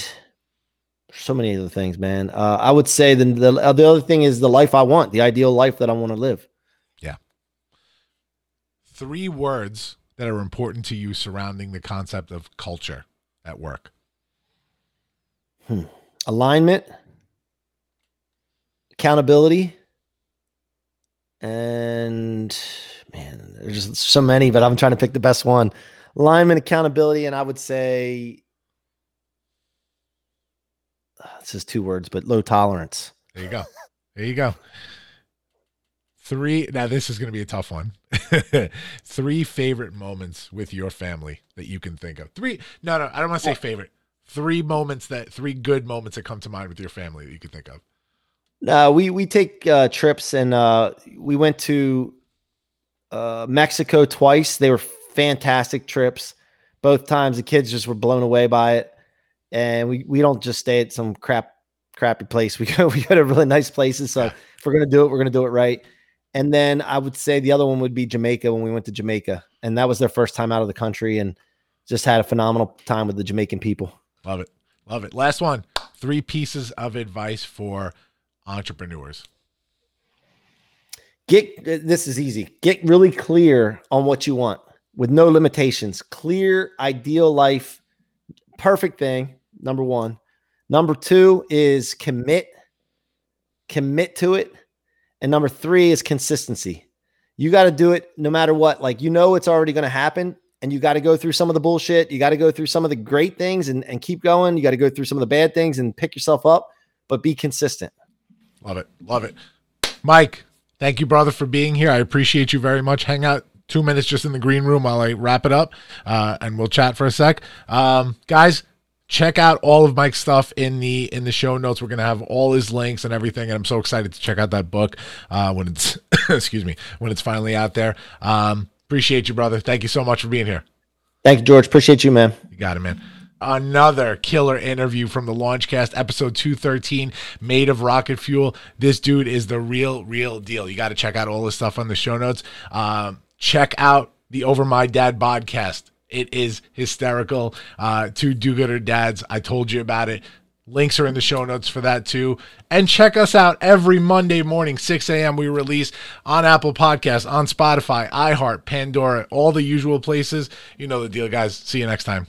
so many other things, man. Uh, I would say the, the uh, the other thing is the life I want, the ideal life that I want to live.
Yeah. Three words that are important to you surrounding the concept of culture at work.
Hmm. Alignment, accountability, and man, there's just so many, but I'm trying to pick the best one. Alignment, accountability, and I would say this is two words, but low tolerance.
There you go. There you go. Three. Now this is going to be a tough one. Three favorite moments with your family that you can think of. Three. No, no, I don't want to say favorite. Three moments that three good moments that come to mind with your family that you can think of.
No, we we take uh, trips, and uh, we went to uh, Mexico twice. They were fantastic trips. Both times the kids just were blown away by it. And we we don't just stay at some crap crappy place. We go we go to really nice places. So if we're gonna do it, we're gonna do it right. And then I would say the other one would be Jamaica when we went to Jamaica, and that was their first time out of the country, and just had a phenomenal time with the Jamaican people.
Love it, love it. Last one. Three pieces of advice for entrepreneurs.
Get this is easy. Get really clear on what you want with no limitations. Clear ideal life, perfect thing. Number one. Number two is commit. Commit to it. And number three is consistency. You got to do it no matter what. Like, you know, it's already going to happen. And you got to go through some of the bullshit. You got to go through some of the great things and, and keep going. You got to go through some of the bad things and pick yourself up, but be consistent.
Love it. Love it. Mike, thank you, brother, for being here. I appreciate you very much. Hang out two minutes just in the green room while I wrap it up, uh, and we'll chat for a sec. Um, guys, check out all of Mike's stuff in the in the show notes. We're gonna have all his links and everything, and I'm so excited to check out that book uh, when it's excuse me when it's finally out there. Um, appreciate you, brother. Thank you so much for being here.
Thank you, George. Appreciate you, man.
You got it, man. Another killer interview from the Launchcast, episode 213, made of rocket fuel. This dude is the real, real deal. You got to check out all this stuff on the show notes. Um, check out the Over My Dad podcast. It is hysterical. Uh, two do gooder dads. I told you about it. Links are in the show notes for that too. And check us out every Monday morning, 6 a.m. We release on Apple Podcasts, on Spotify, iHeart, Pandora, all the usual places. You know the deal, guys. See you next time.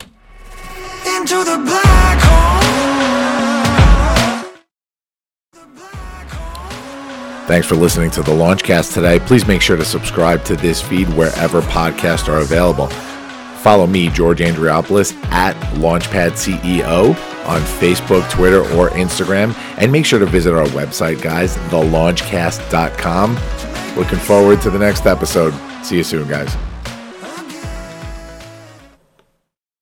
Into the black hole.
Thanks for listening to the Launchcast today. Please make sure to subscribe to this feed wherever podcasts are available. Follow me, George Andriopoulos, at Launchpad CEO on Facebook, Twitter, or Instagram. And make sure to visit our website, guys, thelaunchcast.com. Looking forward to the next episode. See you soon, guys.